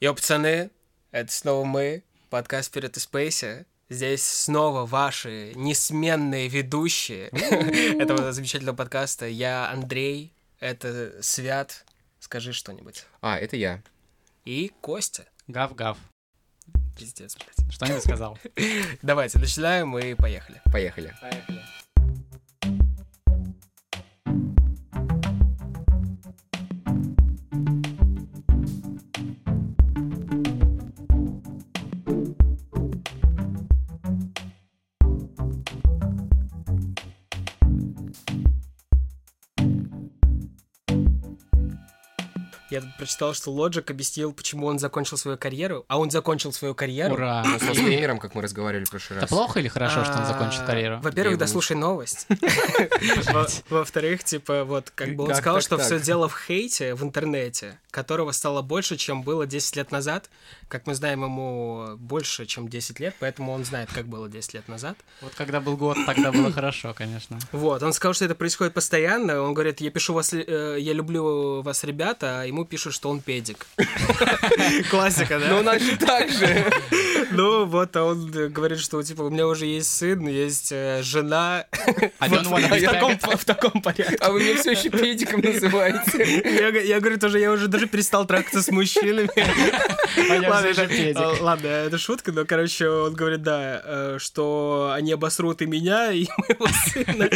Йо, пацаны, это снова мы, подкаст «Вперед из Спейса». Здесь снова ваши несменные ведущие этого замечательного подкаста. Я Андрей, это Свят. Скажи что-нибудь. А, это я. И Костя. Гав-гав. Пиздец, блядь. Что-нибудь сказал? Давайте, начинаем и поехали. Поехали. Поехали. Я тут прочитал, что Logic объяснил, почему он закончил свою карьеру, а он закончил свою карьеру. Ура! Ну, с стримером, как мы разговаривали в прошлый Это раз. плохо или хорошо, что он закончит А, карьеру? Во-первых, Я да его слушай новость. Во- Во-вторых, типа, вот как бы он сказал, что все дело в хейте в интернете, которого стало больше, чем было 10 лет назад. Как мы знаем, ему больше, чем 10 лет, поэтому он знает, как было 10 лет назад. Вот когда был год, тогда было хорошо, конечно. Вот, он сказал, что это происходит постоянно. Он говорит, я пишу вас, э, я люблю вас, ребята, а ему пишут, что он педик. Классика, да? Ну, у нас же так же. Ну, вот, а он э, говорит, что, типа, у меня уже есть сын, есть э, жена. Wanna в таком- порядке. А вы меня все еще педиком называете. Я говорю, тоже я уже даже перестал трахаться с мужчинами. А Ладно, это, э, ладно, это шутка, но, короче, он говорит, да, э, что они обосрут и меня, и моего сына.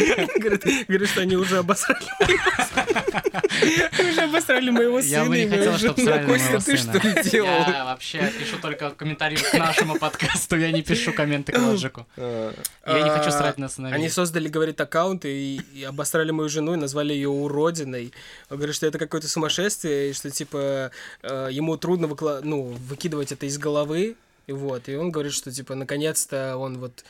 Говорит, что они уже обосрали моего сына. Уже обосрали моего Я сына бы не и моего хотел, чтобы жену. срали Костя, ты сына. что делал? Я вообще пишу только комментарии к нашему подкасту, я не пишу комменты к Лоджику. А, Я не хочу срать на сыновей. Они создали, говорит, аккаунт и, обосрали мою жену и назвали ее уродиной. Он говорит, что это какое-то сумасшествие, и что, типа, э, ему трудно выкла- ну, выкидывать это из головы. И вот, и он говорит, что, типа, наконец-то он вот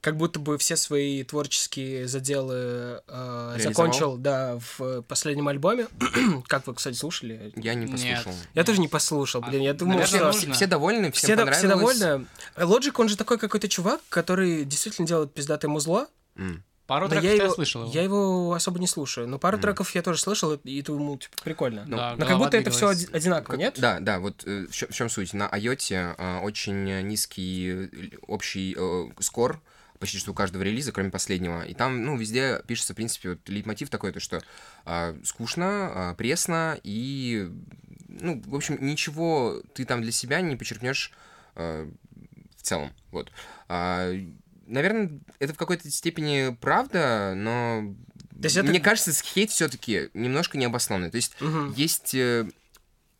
как будто бы все свои творческие заделы э, закончил, да, в последнем альбоме. как вы, кстати, слушали? Я не Нет. послушал. Я тоже не послушал, блин, я думал, наверное, что... Все, все довольны, всем Все, до- все понравилось. довольны. Лоджик, он же такой какой-то чувак, который действительно делает пиздатое музло. М. Пару Да треков я я его, слышал его. я его особо не слушаю, но пару треков я тоже слышал, и ему типа, прикольно. Да, но как будто это все одинаково, нет? Да, да, вот э, в, чем суть. На Айоте а, очень низкий э, общий э, скор, почти что у каждого релиза, кроме последнего. И там, ну, везде пишется, в принципе, вот лейтмотив такой, то что а, скучно, а, пресно и, ну, в общем, ничего ты там для себя не почерпнешь а, в целом. Вот. А, наверное, это в какой-то степени правда, но То есть это- мне кажется, хейт все-таки немножко необоснованный. То есть Мгм. есть э,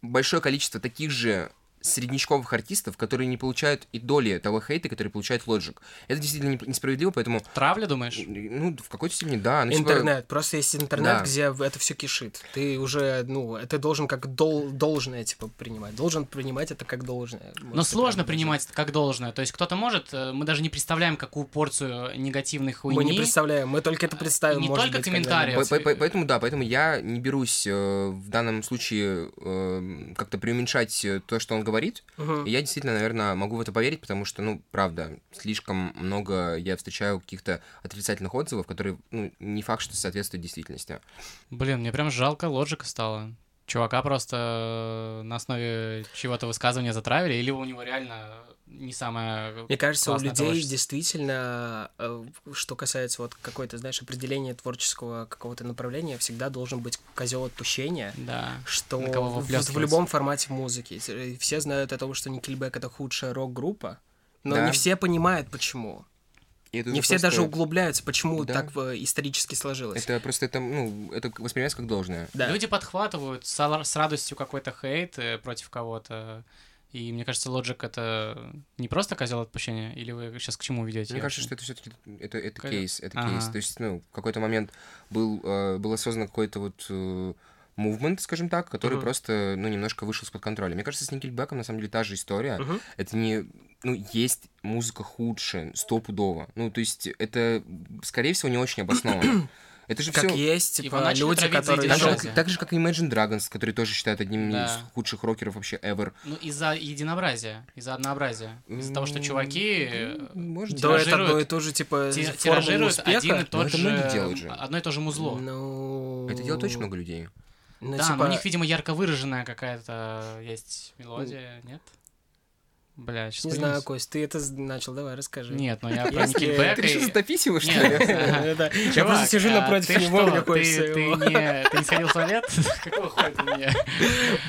большое количество таких же среднячковых артистов, которые не получают и доли того хейта, который получает Logic. Это действительно не- несправедливо, поэтому, Травля, думаешь? ну, в какой-то степени, да. Ну, типа, Интернет. Просто есть интернет, Да. где это все кишит. Ты уже, ну, это должен как дол- должное, типа, принимать. Должен принимать это как должное. Но Может, Ну, сложно это принимать как должное. То есть кто-то может, э, мы даже не представляем, какую порцию негативной даже. хуйни. Мы не представляем, мы только это представим. не может только быть, комментарии. по- по- по- поэтому, да, поэтому я не берусь э, в данном случае э, как-то преуменьшать э, то, что он говорит. Когда-нибудь. Мгм. И я действительно, наверное, могу в это поверить, потому что, ну, правда, слишком много я встречаю каких-то отрицательных отзывов, которые, ну, не факт, что соответствуют действительности. Блин, мне прям жалко лоджика стало. Чувака просто э, на основе чего-то высказывания затравили, или у него реально не самое Мне кажется, у людей творчество? действительно, э, что касается вот какой-то, знаешь, определения творческого какого-то направления, всегда должен быть козел отпущения. Да. что в, в любом формате музыки. Все знают о том, что Nickelback это худшая рок-группа, но Да. не все понимают, почему. И это не все просто- даже углубляются, почему Да. так э, исторически сложилось. Это просто, это, ну, это воспринимается как должное. Да. Люди подхватывают с, ра- с радостью какой-то хейт э, против кого-то. И мне кажется, Logic это не просто козел отпущения, или вы сейчас к чему ведете? Мне кажется, что это все-таки это, это Ка- кейс, это Ага. кейс. То есть, ну, в какой-то момент был, э, был осознан какой-то вот э, movement, скажем так, который Мгм. просто, ну, немножко вышел из-под контроля. Мне кажется, с Никельбеком на самом деле та же история. Мгм. Это не, ну, есть музыка худше, стопудово. Ну, то есть, это, скорее всего, не очень обосновано. Это же Как все... есть, типа, люди, которые... Так же, как, так же, как и Imagine Dragons, которые тоже считают одним из Да. худших рокеров вообще ever. Ну, из-за единообразия, из-за однообразия. Из-за того, что чуваки э, Может, Да, это тиражируют- одно и то же, типа, ти- тиражируют успеха. один и тот это же... многие делают же. Одно и то же музло. Ну... Это делает очень много людей. Ну, да, типа, но у них, видимо, ярко выраженная какая-то есть мелодия, нет? Бля, сейчас не знаю, Кость, ты это начал, давай, расскажи. Нет, но я про Если- Никельбэк Ты решил и... затопить его, что ли? Я просто сижу а напротив ты него, мне хочется ты, не, сходил в туалет? Какого хуя ты мне?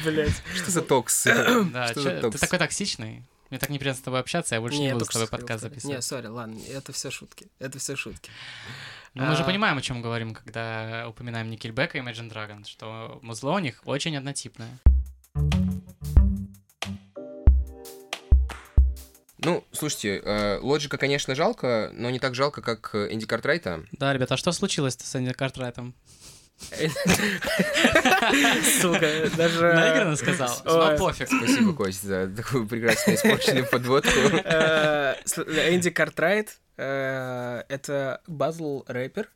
Блять. Что за токс? Да, ты такой токсичный. Мне так неприятно с тобой общаться, я больше не буду с тобой подкаст сказать. Не, записывать. сори, ладно, это все шутки. Это все шутки. Но мы же А. понимаем, о чем говорим, когда упоминаем Никельбека и Imagine Dragons, что музло у них очень однотипное. Ну, слушайте, э, Лоджика, конечно, жалко, но не так жалко, как э, Энди Картрайта. Да, ребята, а что случилось-то с Энди Картрайтом? Сука, даже... Наигранно сказал? Ну, пофиг. Спасибо, Кость, за такую прекрасную испорченную подводку. Э, Энди Картрайт э, это батл рэпер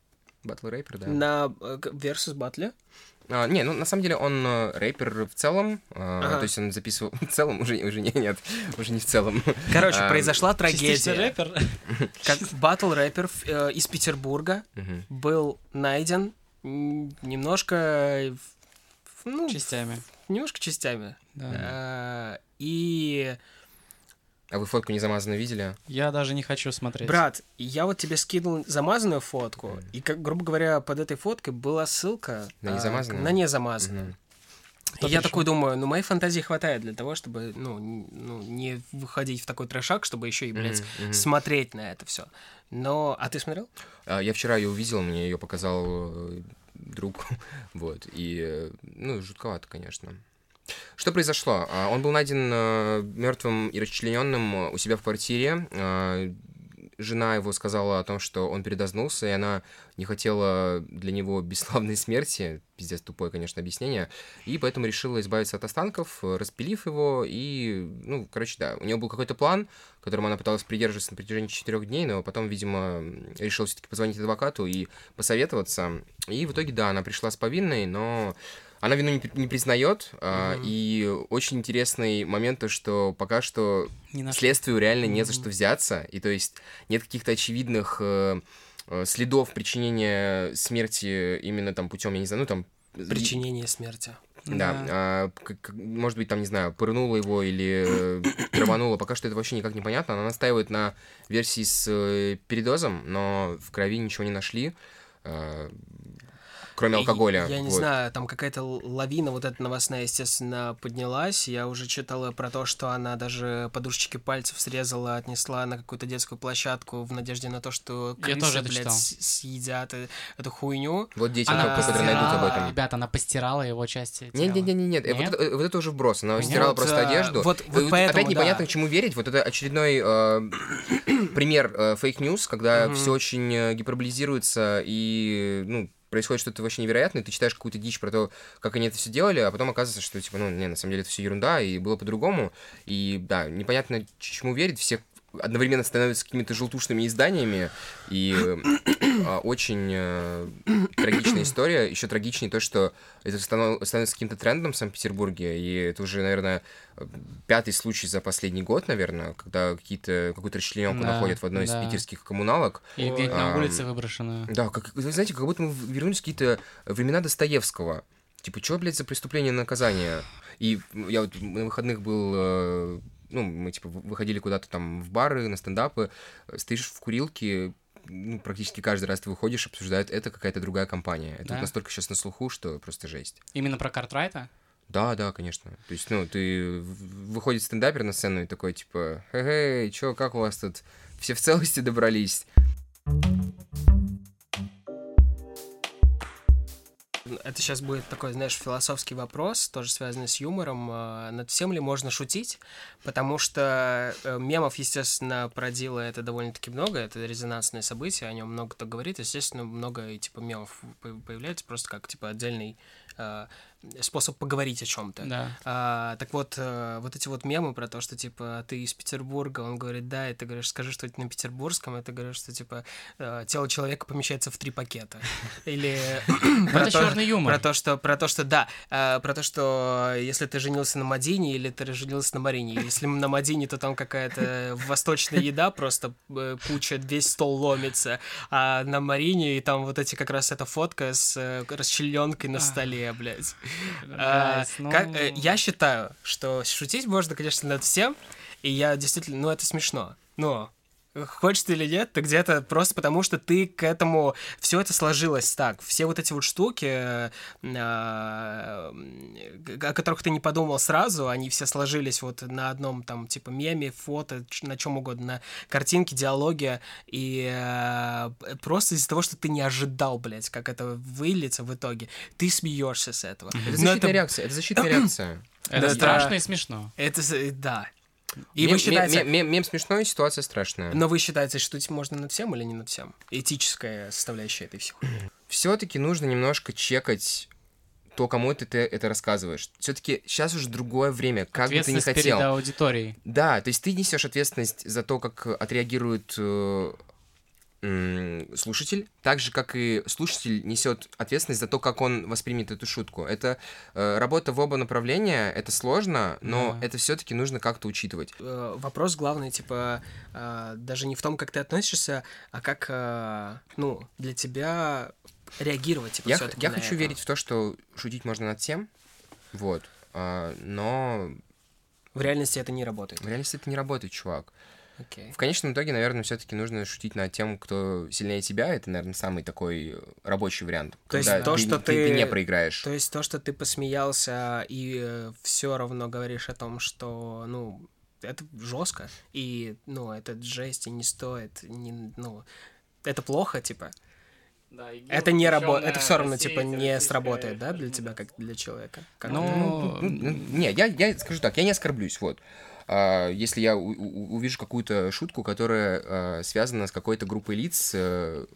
Батл рэпер, да. на э, versus батле. А, не, ну на самом деле он э, рэпер в целом, а, Ага. то есть он записывал в целом уже уже не нет, уже не в целом. Короче, А, произошла трагедия. рэпер. Как батл рэпер из Петербурга Мгм. был найден немножко, ну, Частями. немножко частями. Да. Э, И А вы фотку не замазанную видели? Я даже не хочу смотреть. Брат, я вот тебе скинул замазанную фотку, и, как, грубо говоря, под этой фоткой была ссылка На а, незамазанную? на незамазанную. Мгм. Я пришел? такой думаю, ну, моей фантазии хватает для того, чтобы, ну, ну не выходить в такой трешак, чтобы еще и, блядь, мгм. смотреть на это все. Но, а ты смотрел? А, Я вчера ее увидел, мне ее показал э, друг, вот, и, э, ну, жутковато, конечно. Что произошло? А, Он был найден мертвым и расчлененным у себя в квартире. Жена его сказала о том, что он передознулся, и она не хотела для него бесславной смерти. Пиздец, тупое, конечно, объяснение. И поэтому решила избавиться от останков, распилив его. И, ну, короче, да, у нее был какой-то план, которым она пыталась придерживаться на протяжении четырех дней, но потом, видимо, решила все-таки позвонить адвокату и посоветоваться. И в итоге, да, она пришла с повинной, но она вину не, не признает. а, Мгм. И очень интересный момент, то, что пока что Не следствию реально не за что взяться. И то есть нет каких-то очевидных э, э, следов причинения смерти именно там путем, я не знаю, ну там... Причинение смерти. Да, а, к- к- может быть, там, не знаю, пырнула его или э, траванула, пока что это вообще никак не понятно. Она настаивает на версии с э, передозом, но в крови ничего не нашли, э, кроме алкоголя. Я не вот. знаю, там какая-то лавина вот эта новостная, естественно, поднялась. Я уже читала про то, что она даже подушечки пальцев срезала, отнесла на какую-то детскую площадку в надежде на то, что Я крысы, тоже это блядь, читал. съедят э- эту хуйню. Вот дети Она как которые найдут об постирала, этом. ребят, она постирала его части тела. Нет, нет, нет, нет, нет. Нет? Вот, это, вот это уже вброс. Она Вот, стирала просто а, одежду. вот- Э, вот вот поэтому, Опять непонятно, да. к чему верить. Вот это очередной э, пример э, fake news, когда Мгм. все очень э, гиперболизируется и, ну, происходит что-то вообще невероятное, ты читаешь какую-то дичь про то, как они это все делали, а потом оказывается, что, типа, ну, не, на самом деле это все ерунда, и было по-другому. И, да, непонятно, чему верить, все одновременно становятся какими-то желтушными изданиями, и а, очень э, трагичная история. Еще трагичнее то, что это станов- становится каким-то трендом в Санкт-Петербурге, и это уже, наверное, пятый случай за последний год, наверное, когда какие-то, какую-то расчлененку Да, находят в одной из да. питерских коммуналок. Или где-нибудь на Ам, улице выброшенную. Да, как, вы знаете, как будто мы вернулись в какие-то времена Достоевского. Типа, что, блядь, за преступление наказание? И я вот на выходных был, э, ну, мы, типа, вы- выходили куда-то там в бары, на стендапы, э, стоишь в курилке, ну, практически каждый раз ты выходишь, обсуждают, это какая-то другая компания. Это Да? вот настолько сейчас на слуху, что просто жесть. Именно про Картрайта? Да, да, конечно. То есть, ну, ты выходит стендапер на сцену и такой, типа, хе-хей, чё, как у вас тут? Все в целости добрались? Это сейчас будет такой, знаешь, философский вопрос, тоже связанный с юмором. А, Над всем ли можно шутить? Потому что э, мемов, естественно, про Дила это довольно-таки много, это резонансное событие, о нем много кто говорит. Естественно, много и, типа мемов по- появляется просто как типа отдельный э, способ поговорить о чем-то. Да. А, так вот, э, вот эти вот мемы про то, что, типа, ты из Петербурга, он говорит, да, и ты говоришь, скажи что-нибудь на петербургском, и ты говоришь, что, типа, э, тело человека помещается в три пакета. Или про черный юмор. Про то, что, про то, что, да, э, про то, что если ты женился на Мадине или ты женился на Марине, если на Мадине, то там какая-то восточная еда, просто куча, весь стол ломится, а на Марине и там вот эти как раз эта фотка с расчлененкой на столе, блядь. А, Guys, ну- э, я считаю, что шутить можно, конечно, над всем, и я действительно, ну, это смешно. Но хочешь ты или нет, ты где-то просто потому, что ты к этому... Все это сложилось так. Все вот эти вот штуки, э, о которых ты не подумал сразу, они все сложились вот на одном там, типа, меме, фото, на чем угодно, на картинке, диалоге, и э, просто из-за того, что ты не ожидал, блядь, как это выльется в итоге, ты смеешься с этого. Это Но защитная это- реакция, это защитная реакция. Это Да, страшно да. и смешно. Это, с- да. И Мем- вы считаете... мем- мем- Мем смешной, ситуация страшная. Но вы считаете, что шутить можно над всем или не над всем? Этическая составляющая этой всей хуйни. Все-таки нужно немножко чекать то, кому это ты это рассказываешь. Все-таки сейчас уже другое время, как бы ты ни Ответственность перед хотел. аудиторией. Да, то есть ты несешь ответственность за то, как отреагирует э, слушатель, так же, как и слушатель несет ответственность за то, как он воспримет эту шутку. Это э, работа в оба направления, это сложно, но Да. это все-таки нужно как-то учитывать. Э, Вопрос главный, типа, э, даже не в том, как ты относишься, а как, э, ну, для тебя реагировать, типа, Я, я хочу это. верить в то, что шутить можно над всем, вот, а, но В реальности это не работает. в реальности это не работает, чувак. Окей. В конечном итоге, наверное, все-таки нужно шутить над тем, кто сильнее тебя. Это, наверное, самый такой э, рабочий вариант. То есть то, ты, что ты, ты ты- не проиграешь. То есть то, что ты посмеялся и все равно говоришь о том, что, ну, это жестко, и, ну, это жесть, и не стоит, не, ну, это плохо, типа. Это не работает, это все равно, типа, не сработает, да, для тебя, как для человека? Как Ну, Ну, ну, ну, не, я, я скажу так, я не оскорблюсь, вот. А, если я увижу какую-то шутку, которая а, связана с какой-то группой лиц э,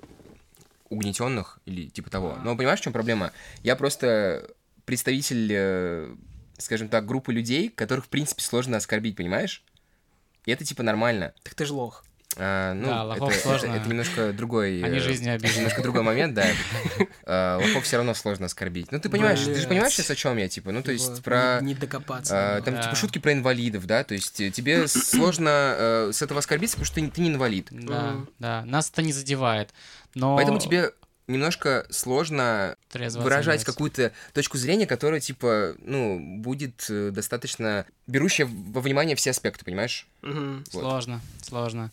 угнетенных или типа того. Но понимаешь, в чем проблема? Я просто представитель, э, скажем так, группы людей, которых, в принципе, сложно оскорбить, понимаешь? И это типа нормально. Так ты же лох. А, ну, Да, лохов это, сложно. это- это немножко другой... Они э, жизни обижены. Немножко другой момент, да. А, Лохов все равно сложно оскорбить. Ну, ты понимаешь, ты же понимаешь сейчас, о чем я, типа? Ну, то есть, Вот, про... Не, не докопаться. а, там. Да. типа, шутки про инвалидов, да? То есть, э, тебе сложно э, с этого оскорбиться, потому что ты, не- ты не инвалид. Да, да, нас это не задевает. Но Поэтому тебе немножко сложно трезво выражать какую-то точку зрения, которая, типа, ну, будет достаточно берущая во внимание все аспекты, понимаешь? Мгм. Вот. Сложно, сложно.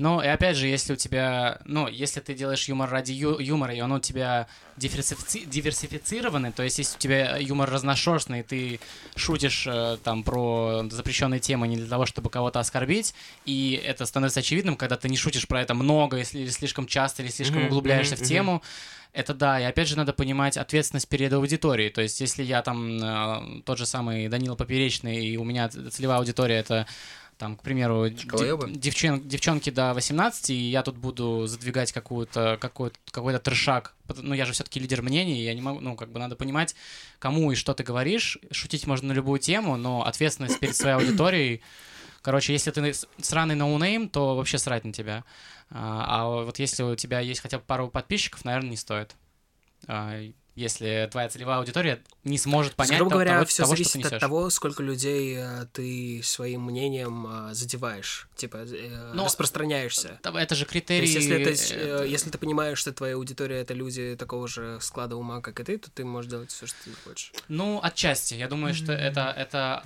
Ну, и опять же, если у тебя, ну, если ты делаешь юмор ради ю- юмора, и он у тебя диверсифици- диверсифицированный, то есть если у тебя юмор разношерстный, и ты шутишь э, там про запрещенные темы не для того, чтобы кого-то оскорбить, и это становится очевидным, когда ты не шутишь про это много, если слишком часто, или слишком Мгм, углубляешься мгм, в тему, это да, и опять же надо понимать ответственность перед аудиторией. То есть, если я там э, тот же самый Данила Поперечный, и у меня целевая аудитория это там, к примеру, Школоёбы? девчон- девчонки до 18, и я тут буду задвигать какую-то, какой-то, какой-то трешак. Ну, я же все-таки лидер мнений, я не могу, ну, как бы надо понимать, кому и что ты говоришь. Шутить можно на любую тему, но ответственность перед своей аудиторией Короче, если ты сраный no name, то вообще срать на тебя. А, а вот если у тебя есть хотя бы пару подписчиков, наверное, не стоит. Если твоя целевая аудитория не сможет То понять грубо то- говоря, того, все того, что ты зависит от того, сколько людей э, ты своим мнением э, задеваешь, типа э, Но- распространяешься. Это же То критерий... есть, если, это, э, э, если ты понимаешь, что твоя аудитория это люди такого же склада ума, как и ты, то ты можешь делать все, что ты хочешь. Ну, отчасти. Я думаю, что это, это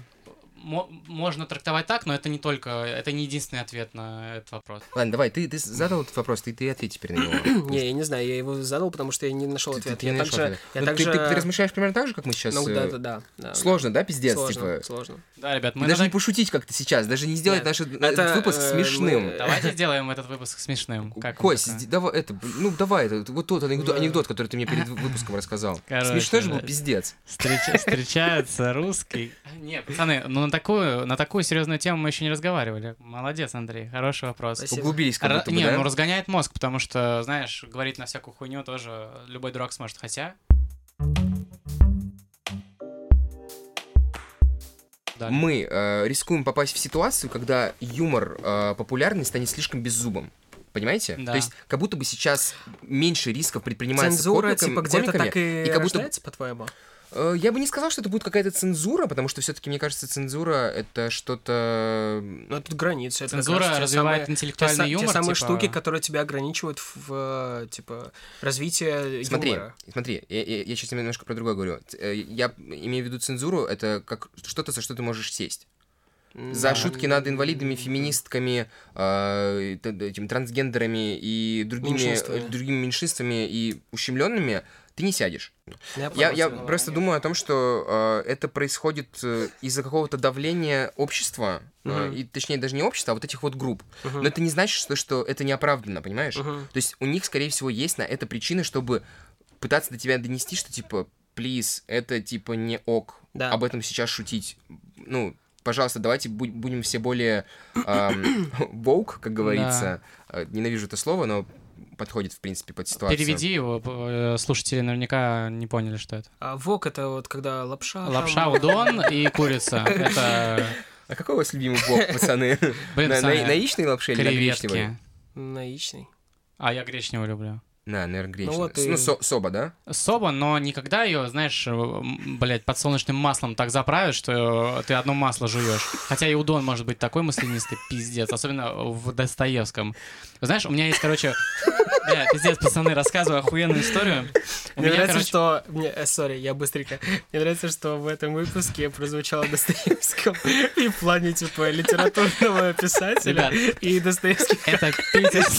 можно трактовать так, но это не только, это не единственный ответ на этот вопрос. Ладно, давай, ты, ты задал этот вопрос, ты, ты ответь теперь на него. Не, я не знаю, я его задал, потому что я не нашел Ты- ты- ответ. ты не Я также, Ну, ты- ты- Ты размышляешь примерно так же, как мы сейчас? Ну, э, да, да, Сложно, да, пиздец, Сложно, типа? сложно. Да, ребят, мы даже не пошутить как-то сейчас, даже не сделать наш выпуск э, смешным. мы- Давайте сделаем этот выпуск смешным. Как Кость, давай это, ну давай, это, вот тот анекдот, который ты мне перед выпуском рассказал. Короче, Смешной же был пиздец. Встреч- Встречается русский. Нет, пацаны, ну на такую, на такую серьезную тему мы еще не разговаривали. Молодец, Андрей, хороший вопрос. Спасибо. Углубились как будто бы, не, да? ну разгоняет мозг, потому что, знаешь, говорить на всякую хуйню тоже любой дурак сможет. Хотя. Да. Мы э, рискуем попасть в ситуацию, когда юмор э, популярный станет слишком беззубым. Понимаете? Да. То есть, как будто бы сейчас меньше рисков предпринимается Цензура, комиками- типа, где-то комиками, так и, и как будто по-твоему? Э, Я бы не сказал, что это будет какая-то цензура, потому что все-таки, мне кажется, цензура это что-то... Ну, тут границы. это Цензура те развивает самые- интеллектуальный те, юмор. Те самые типа- штуки, которые тебя ограничивают в, э, типа, развитии Смотри, юмора. смотри, я, я, сейчас немножко про другое говорю. Э, Я имею в виду цензуру, это как что-то, за что ты можешь сесть. За Да. шутки над инвалидами, феминистками, э, т- этим трансгендерами и другими, Меньшинствами. другими меньшинствами и ущемленными ты не сядешь. Я, Я, я понял. просто думаю о том, что э, это происходит э, из-за какого-то давления общества, э, и точнее даже не общества, а вот этих вот групп. Но это не значит, что, что это неоправданно, понимаешь? То есть у них, скорее всего, есть на это причины, чтобы пытаться до тебя донести, что типа, плиз, это типа не ок, Да. об этом сейчас шутить. Ну, пожалуйста, давайте будь- будем все более эм, woke, как говорится. Э, Ненавижу это слово, но подходит, в принципе, под ситуацию. Переведи его, э, слушатели наверняка не поняли, что это. А вок это вот когда лапша. Лапша, там- удон и курица. Это, А какой у вас любимый бог, пацаны? блин, На- на- На яичной лапше или на гречневой? креветки. Наичный. А я гречневую люблю. На, наверное, гречневой. вот и- Ну, со- соба, да? Соба, но никогда ее, знаешь, блядь, подсолнечным маслом так заправят, что ты одно масло жуешь. Хотя и удон может быть такой маслянистый, пиздец, особенно в Достоевском. Знаешь, у меня есть, короче, бля, пиздец, пацаны, рассказываю охуенную историю. У Мне меня, нравится, короче, что... Мне... э, Сори, я быстренько. Мне нравится, что в этом выпуске прозвучало Достоевском и в плане, типа, литературного писателя Ребят. и Достоевский. это пиздец.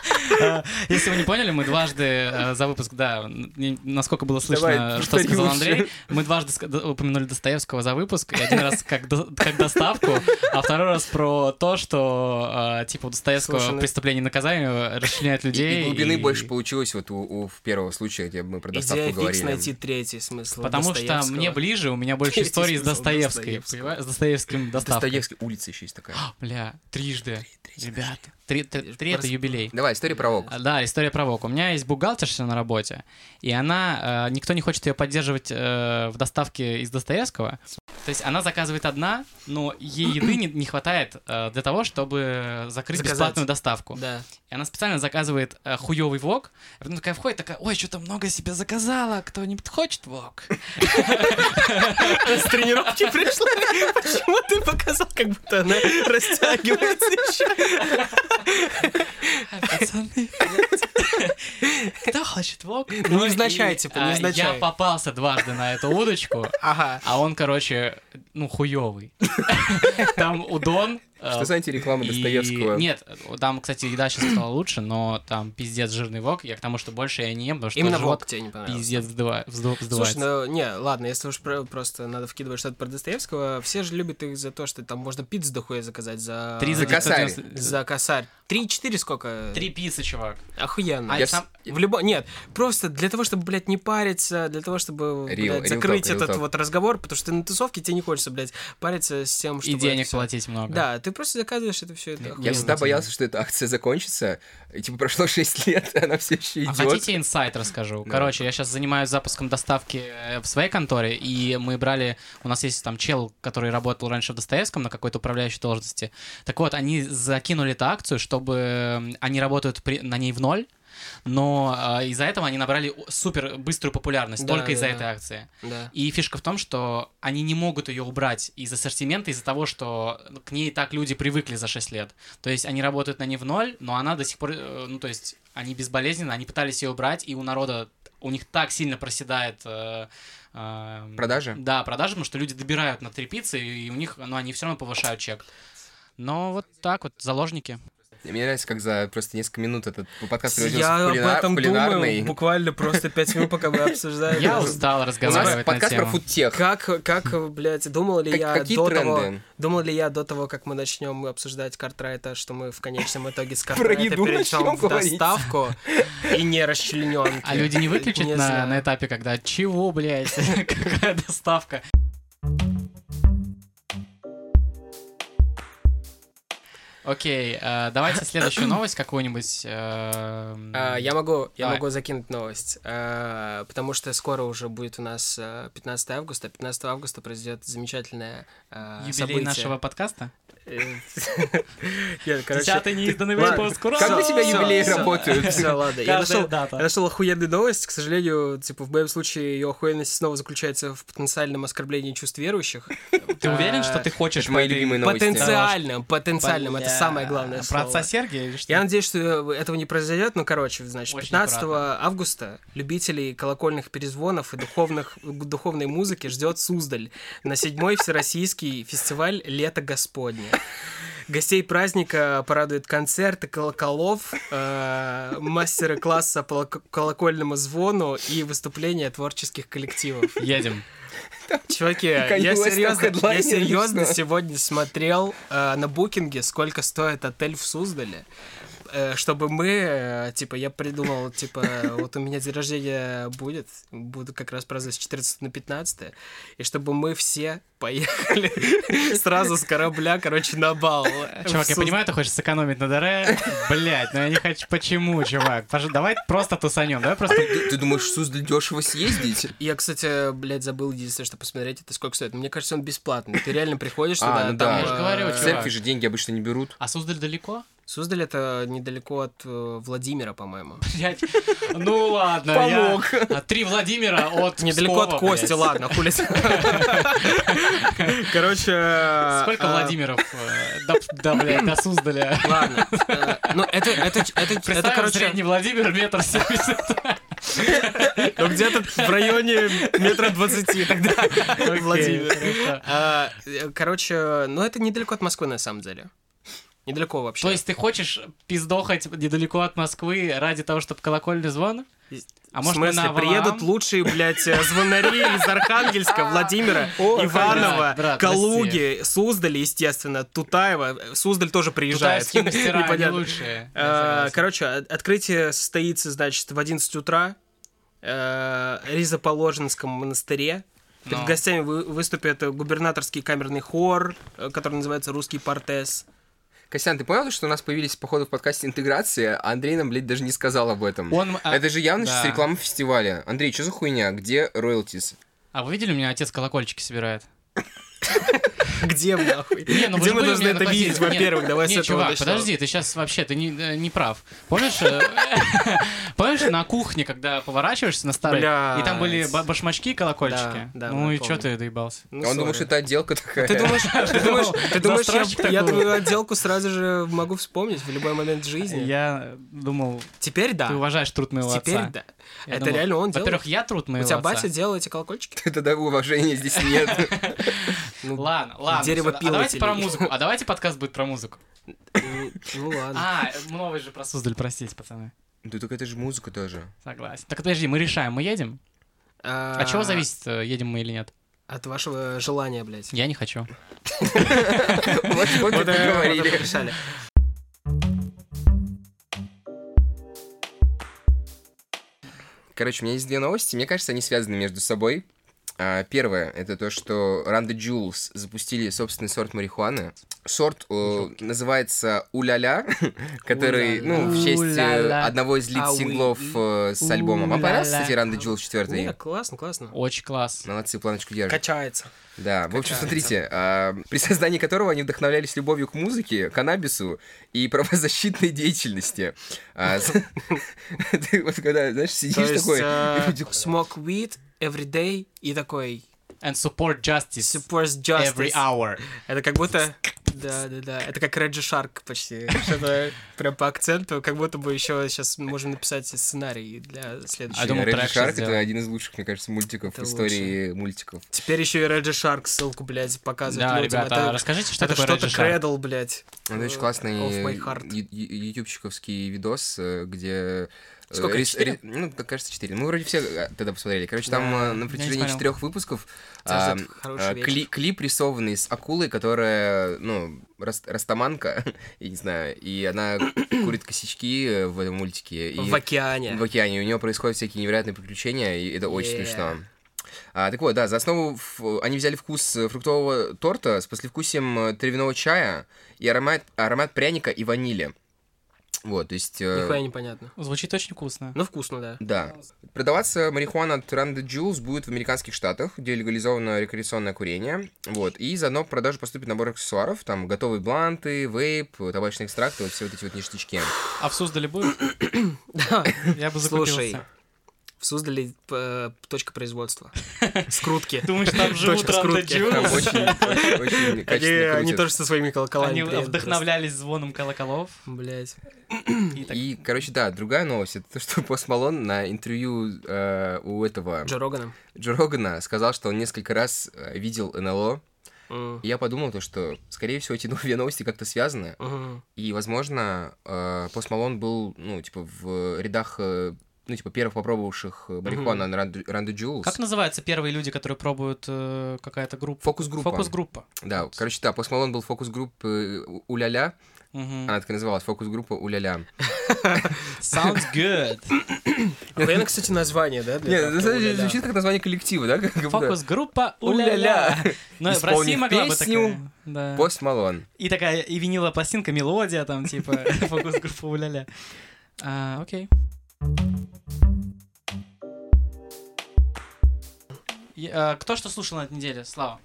Если вы не поняли, мы дважды э, за выпуск, да, насколько было слышно, что сказал. Андрей, мы дважды упомянули Достоевского за выпуск, и один раз как, до- как доставку, а второй раз про то, что, э, типа, у Достоевского ну- преступление и наказание расчленяют И, людей. и глубины больше получилось вот у, первого случая, где мы про доставку говорили. найти третий смысл Потому что мне ближе, у меня больше историй с Достоевской? С Достоевским доставкой. Достоевский, улица еще есть такая. Бля, трижды. Ребята, три, это юбилей. Давай, история про ВОК. А, Да, история про ВОК. У меня есть бухгалтерша на работе, и она, э, никто не хочет ее поддерживать э, в доставке из Достоевского. То есть она заказывает одна, но ей еды не, не хватает э, для того, чтобы закрыть Заказать. бесплатную доставку. Да. И она специально заказывает э, хуёвый ВОК, а потом такая входит, такая, ой, что-то много себе заказала, кто-нибудь хочет ВОК? С тренировки пришла. Почему ты показал, как будто она растягивается еще? Пацаны, кто хочет ВОК? Ну, Ну, невзначай, и, типа, а, невзначай. Я попался дважды на эту удочку. А он, короче, where ну, хуёвый. Там удон. э, Что за антиреклама Достоевского? Нет, там, кстати, еда сейчас стала лучше, но там пиздец жирный вок. Я к тому, что больше я не ем, потому что Именно вок тебе не понравился. пиздец вздыва- взду- Слушай, вздувается. ну, не, ладно, если уж про- просто надо вкидывать что-то про Достоевского, все же любят их за то, что там можно пиццу дохуя заказать за... Три за косарь. 990 За косарь. Три-четыре сколько? Три пиццы, чувак. Охуенно. А Я сам- В любом... Нет, просто для того, чтобы, блядь, не париться, для того, чтобы, блядь, закрыть этот вот разговор, потому что на тусовке тебе не хочется, блядь, париться с тем, чтобы... И денег всё- платить много. Да, ты просто заказываешь это все. Это Я охуенно. всегда боялся, что эта акция закончится. И типа прошло 6 лет, она все еще А идет. хотите инсайт расскажу? Короче, я сейчас занимаюсь запуском доставки э, в своей конторе, и мы брали... У нас есть там чел, который работал раньше в Достоевском на какой-то управляющей должности. Так вот, они закинули эту акцию, чтобы... м, Они работают при- на ней в ноль, но э, из-за этого они набрали супер быструю популярность Да, только да, из-за да. этой акции. Да. И фишка в том, что они не могут ее убрать из ассортимента из-за того, что к ней так люди привыкли за 6 лет. То есть они работают на ней в ноль, но она до сих пор, э, ну то есть они безболезненно, они пытались ее убрать, и у народа, у них так сильно проседает... э, э, Продажи? Да, продажи, потому что люди добирают на три пиццы, и у них, ну они все равно повышают чек. Но вот так вот, заложники. Мне нравится, как за просто несколько минут этот подкаст превратился Я в, об кулина- этом кулинарный. думаю буквально просто пять минут, пока мы обсуждаем. Я устал У нас разговаривать на подкаст про фудтех. Как, как, блядь, думал ли я до того, думал ли я до того, как мы начнем обсуждать картрайта, что мы в конечном итоге с картрайта перейдем в доставку и не расчлененки. А люди не выключат на, этапе, когда чего, блядь, какая доставка? Окей, э, давайте следующую новость какую-нибудь. э, А, я могу, я Давай. могу закинуть новость, а, потому что скоро уже будет у нас а, 15 августа. 15 августа произойдет замечательное а, Юбилей событие. нашего подкаста? Десятый неизданный выпуск, ура! Как у тебя всё, работают? Все, ладно. Я нашел, дата. я нашел охуенную новость. К сожалению, типа, в моем случае ее охуенность снова заключается в потенциальном оскорблении чувств верующих. Ты уверен, что ты хочешь Это мои любимые новости. Потенциальным, потенциальным. Это самое главное Про отца Сергия или что? Я надеюсь, что этого не произойдет. Ну, короче, значит, Очень 15 аккуратно. августа любителей колокольных перезвонов и духовных, духовной музыки ждет Суздаль на седьмой всероссийский фестиваль «Лето Господне». Гостей праздника порадуют концерты колоколов, э, мастеры класса по лок- колокольному звону и выступления творческих коллективов. Едем. Чуваки, я серьезно, я серьезно сегодня смотрел э, на букинге, сколько стоит отель в Суздале. Э, Чтобы мы, э, типа, я придумал, типа, вот у меня день рождения будет, буду как раз праздновать с 14 на 15, и чтобы мы все поехали сразу с корабля, короче, на бал. Чувак, я понимаю, ты хочешь сэкономить на ДР, блять, но я не хочу. Почему, чувак? Давай просто тусанем, давай просто... Ты, думаешь, Суздаль дешево съездить? Я, кстати, блядь, забыл единственное, что посмотреть, это сколько стоит. Мне кажется, он бесплатный. Ты реально приходишь А, туда, ну там, да. Я же говорю, В чувак. церкви же деньги обычно не берут. А Суздаль далеко? Суздаль это недалеко от э, Владимира, по-моему. Блять. Ну ладно, Помог. я... А Три Владимира от Недалеко Пскова, от Кости, блядь. ладно, хули. Короче... Сколько э, Владимиров э, до, блядь, до Суздаля? Ладно. э, Ну, это, это, это, это, короче, средний Владимир метр семьдесят. ну, где-то в районе метра двадцати тогда, Владимир. А, э, Короче, ну, это недалеко от Москвы, на самом деле. Недалеко вообще. То есть ты хочешь пиздохать недалеко от Москвы ради того, чтобы колокольный звон? А в может, мы смысле, на приедут лучшие, блядь, э, звонари из Архангельска, Владимира, Иванова, Калуги, Суздали, естественно, Тутаева. Суздаль тоже приезжает. Непонятно. лучшие. Согласен. Короче, от- открытие состоится, значит, в 11 утра э, Ризоположенском монастыре. Перед Ну. гостями вы- выступит э, губернаторский камерный хор, э, который называется «Русский портес». Костян, ты понял, что у нас появились, походу, в подкасте интеграции, а Андрей нам, блядь, даже не сказал об этом? Он, а, Это же явно да. сейчас реклама фестиваля. Андрей, что за хуйня? Где роялтис? А вы видели, у меня отец колокольчики собирает? Где, нахуй? Не, ну вы Где же мы должны это видеть, во-первых? Давай с этого чувак, начнем. подожди, ты сейчас вообще, ты не, не прав. Помнишь, э, помнишь на кухне, когда поворачиваешься на старый, и там были башмачки, колокольчики? Да, да, ну и что ты доебался? Ну, Он думал, что это отделка такая. Ты думаешь, ты думаешь, ты думаешь, я, твою отделку сразу же могу вспомнить в любой момент жизни? Я думал, Теперь да. ты уважаешь труд моего Теперь отца. да. Я это думал, реально он делает. Во-первых, я труд У моего тебя отца. батя делал эти колокольчики? Тогда уважения здесь нет. Ну, Ладно, ладно. Дерево А давайте про музыку. А давайте подкаст будет про музыку. ну, ну ладно. А, новый же про Суздаль, простите, пацаны. Да только это же музыка тоже. Согласен. Так подожди, мы решаем, мы едем? А, От чего зависит, э, едем мы или нет? От вашего желания, блядь. Я не хочу. Вот вот Вот Короче, у меня есть две новости. Мне кажется, они связаны между собой. А, Первое это то, что Randa Jules запустили собственный сорт марихуаны. Сорт э, называется Уляля, который, ну, в честь э, Уля-ля. одного из А, лид-синглов э, с альбома. Вам понравился, Уля-ля. кстати, Randa Jules 4? Не, классно, классно. Очень класс. Молодцы, планочку держат. Качается. Да, в общем, смотрите, а, при создании которого они вдохновлялись любовью к музыке, каннабису и правозащитной деятельности. А, Ты вот когда, знаешь, сидишь такой... э, smoke weed every day и такой And support justice supports every justice. hour. Это как будто... Да, да, да. Это как Реджи Шарк почти. Что-то прям по акценту, как будто бы еще сейчас можем написать сценарий для следующего. А трек Shark сейчас это один из лучших, мне кажется, мультиков Это в истории мультиков. Теперь еще и Реджи Шарк ссылку, блядь, показывает Да, людям. ребята, это, расскажите, что это такое что-то кредл, блядь. Это очень классный ютубчиковский видос, э, где... Сколько, рис- ри- Ну, кажется, четыре. Мы вроде все э, тогда посмотрели. Короче, там Да, э, на протяжении четырех выпусков а, а, кли- клип рисованный с акулой, которая, ну, рас- растаманка, я не знаю, и она курит косячки э, в этом мультике. И... В океане. В океане. У него происходят всякие невероятные приключения, и это очень Yeah. смешно. А, так вот, да, за основу ф- они взяли вкус фруктового торта с послевкусием травяного чая и аромат, аромат пряника и ванили. Вот, то есть... э, Нихуя непонятно. Звучит очень вкусно. Ну, вкусно, да. Да. Продаваться марихуана от Random Jules будет в американских штатах, где легализовано рекреационное курение. Вот. И заодно в продажу поступит набор аксессуаров, там готовые бланты, вейп, табачные экстракты, вот все вот эти вот ништячки. А в Суздале будет? Да. Я бы Слушай, закупился. В Суздале э, точка производства. Скрутки. Думаешь, там живут Точка Ранда скрутки. Там Джулс? очень, очень, очень Они, качественно они крутят. тоже со своими колоколами. Они вдохновлялись звоном колоколов. Блять. И короче, да, другая новость, это то, что Пост Малон на интервью э, у этого Джо Рогана. Джо Рогана сказал, что он несколько раз э, видел НЛО. И я подумал, то, что, скорее всего, эти две новости как-то связаны. мгм. И, возможно, э, Пост Малон был, ну, типа, в рядах, ну, типа, первых попробовавших э, марихуану на Ранду- Ранду Джулс. Как называются первые люди, которые пробуют э, какая-то группа? Фокус-группа. Фокус-группа. Да, короче, да, Пост Малон был фокус-группы У- Уляля. Мгм. Она так и называлась, фокус-группа Уляля. Sounds good. Охуенно, кстати, название, да? Нет, звучит как название коллектива, да? Фокус-группа Уля-ля. Но в Исполнив России могла бы песню такая. Да. Пост Малон. И такая, и винила пластинка, мелодия там, типа, фокус-группа уля-ля. А, Окей. И, а, Кто что слушал на этой неделе? Слава.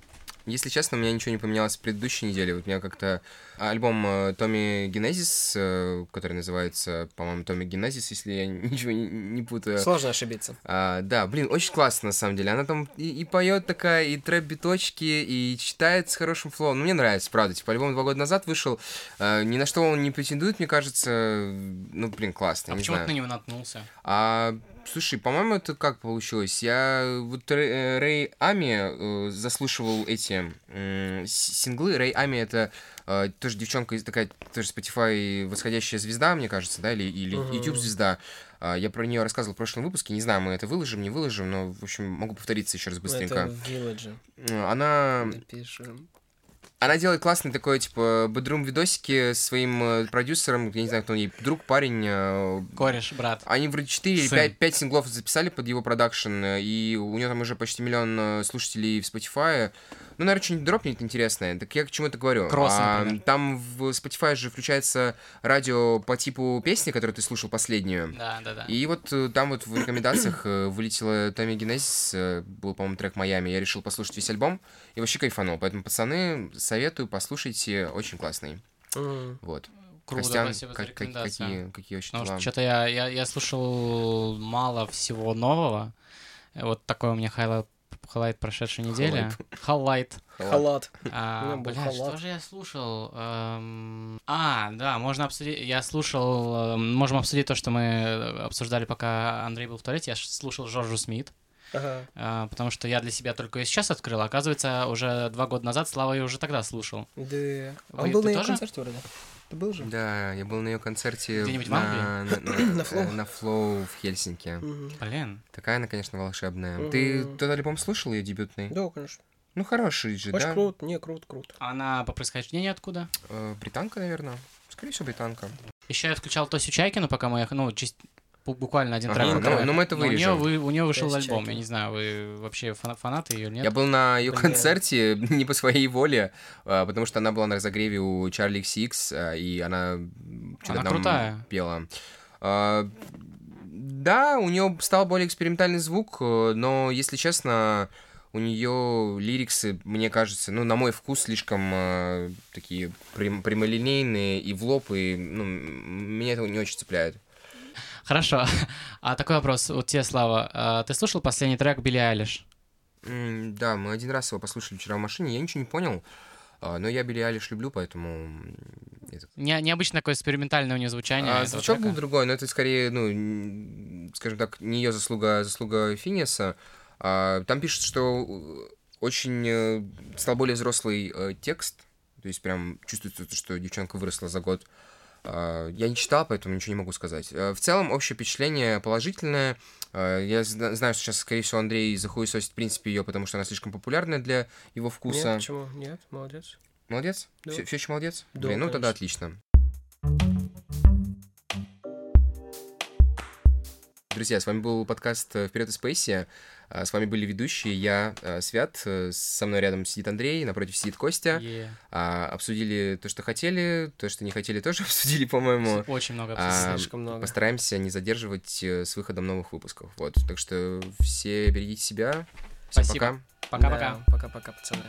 Если честно, у меня ничего не поменялось с предыдущей недели. Вот у меня как-то альбом э, Томми Генезис, э, который называется, по-моему, Томми Генезис, если я ничего не, не путаю. Сложно ошибиться. А, да, блин, очень классно на самом деле. Она там и, и поет такая, и трэп-биточки, и читает с хорошим флоу. Ну, мне нравится, правда. Типа, альбом два года назад вышел. А, ни на что он не претендует, мне кажется. Ну, блин, классно. А почему ты знаю. на него наткнулся? А, слушай, по-моему, это как получилось? Я вот Рэй, э, Рэй Ами э, заслушивал эти с- синглы. Рэй Ами это э, тоже девчонка такая тоже Spotify восходящая звезда, мне кажется, да, или, или Мгм. YouTube звезда. А, я про нее рассказывал в прошлом выпуске. Не знаю, мы это выложим, не выложим, но в общем могу повториться еще раз быстренько. Это в Village. Она Напишем. Она делает классный такой, типа, bedroom видосики с своим э, продюсером, я не знаю, кто он ей, друг, парень, э, Кореш, брат. они вроде 4 или Сын. 5, 5 синглов записали под его продакшн, э, и у него там уже почти миллион слушателей в Spotify. Ну, наверное, что-нибудь дропнет интересное. Так я к чему это говорю? Кроссы, А, там в Spotify же включается радио по типу песни, которую ты слушал последнюю. Да, да, да. И вот э, там вот в рекомендациях э, вылетела Tommy Genesis, э, был, по-моему, трек «Miami». Я решил послушать весь альбом и вообще кайфанул. Поэтому, пацаны, советую, послушайте, очень классный. Вот. Круто, Костян, спасибо за как- как- рекомендацию. какие, какие вообще Потому что дела? что-то я, я, я слушал мало всего нового. Вот такой у меня highlight, highlight прошедшей недели. Highlight. Халат. А, бля, халат. что же я слушал? Эм, А, да, можно обсудить. Я слушал. эм, Можем обсудить то, что мы обсуждали, пока Андрей был в туалете. Я слушал Джорджу Смит. Ага. а, Потому что я для себя только сейчас открыл. Оказывается, уже два года назад Слава ее уже тогда слушал. Да. Вы- А Он был на ее тоже? концерте вроде. Ты был же? Да, я был на ее концерте Где-нибудь в на, на, на, На Flow? э, на Flow в Хельсинки. Мгм. Блин. Такая она, конечно, волшебная. Ты тот альбом слушал ее дебютный? Да, конечно. Ну, хороший же, Очень да? круто. Не, круто, круто. Она по происхождению откуда? Э, британка, наверное. Скорее всего, британка. Еще я включал Тосю Чайкину, пока мы, ехали, ну, чист- бу- буквально один Ага, трек. ну, пока мы- ну, мы это Но у нее, вырежем. вы, у нее вышел Тося альбом. Чайкина. Я не знаю, вы вообще фана- фанаты ее или нет? Я был на ее Блин. концерте не по своей воле, а, потому что она была на разогреве у Чарли XX, и она что-то Она там крутая. пела. А, Да, у нее стал более экспериментальный звук, э, но, если честно, у нее лириксы, мне кажется, ну, на мой вкус, слишком э, такие прям- прямолинейные и в лоб, и ну, меня это не очень цепляет. Хорошо. А такой вопрос у тебя, Слава. А Ты слушал последний трек Билли Айлиш? М, Да, мы один раз его послушали вчера в машине, я ничего не понял, а, но я Билли Алиш люблю, поэтому... Не, необычно такое экспериментальное у нее звучание. А, звучок был трека. другой, но это скорее, ну, скажем так, не ее заслуга, а заслуга Финиаса. А, там пишут, что очень э, стал более взрослый э, текст, то есть прям чувствуется, что девчонка выросла за год. А, я не читал, поэтому ничего не могу сказать. А, В целом, общее впечатление положительное. А, Я зна- знаю, что сейчас, скорее всего, Андрей захуесосит, в принципе, ее, потому что она слишком популярная для его вкуса. Нет, почему? Нет, молодец. Молодец? Да. Все, еще молодец? Да, Блин, ну тогда конечно. отлично. Друзья, с вами был подкаст «Вперед из Спейси». А, С вами были ведущие, я, а, Свят, э, со мной рядом сидит Андрей, напротив сидит Костя. Е. А, Обсудили то, что хотели, то, что не хотели, тоже обсудили, по-моему. Очень много А. Слишком много. Постараемся не задерживать э, с выходом новых выпусков. Вот, так что все берегите себя. Всем Спасибо. пока. Пока-пока. Да, Пока-пока, пацаны.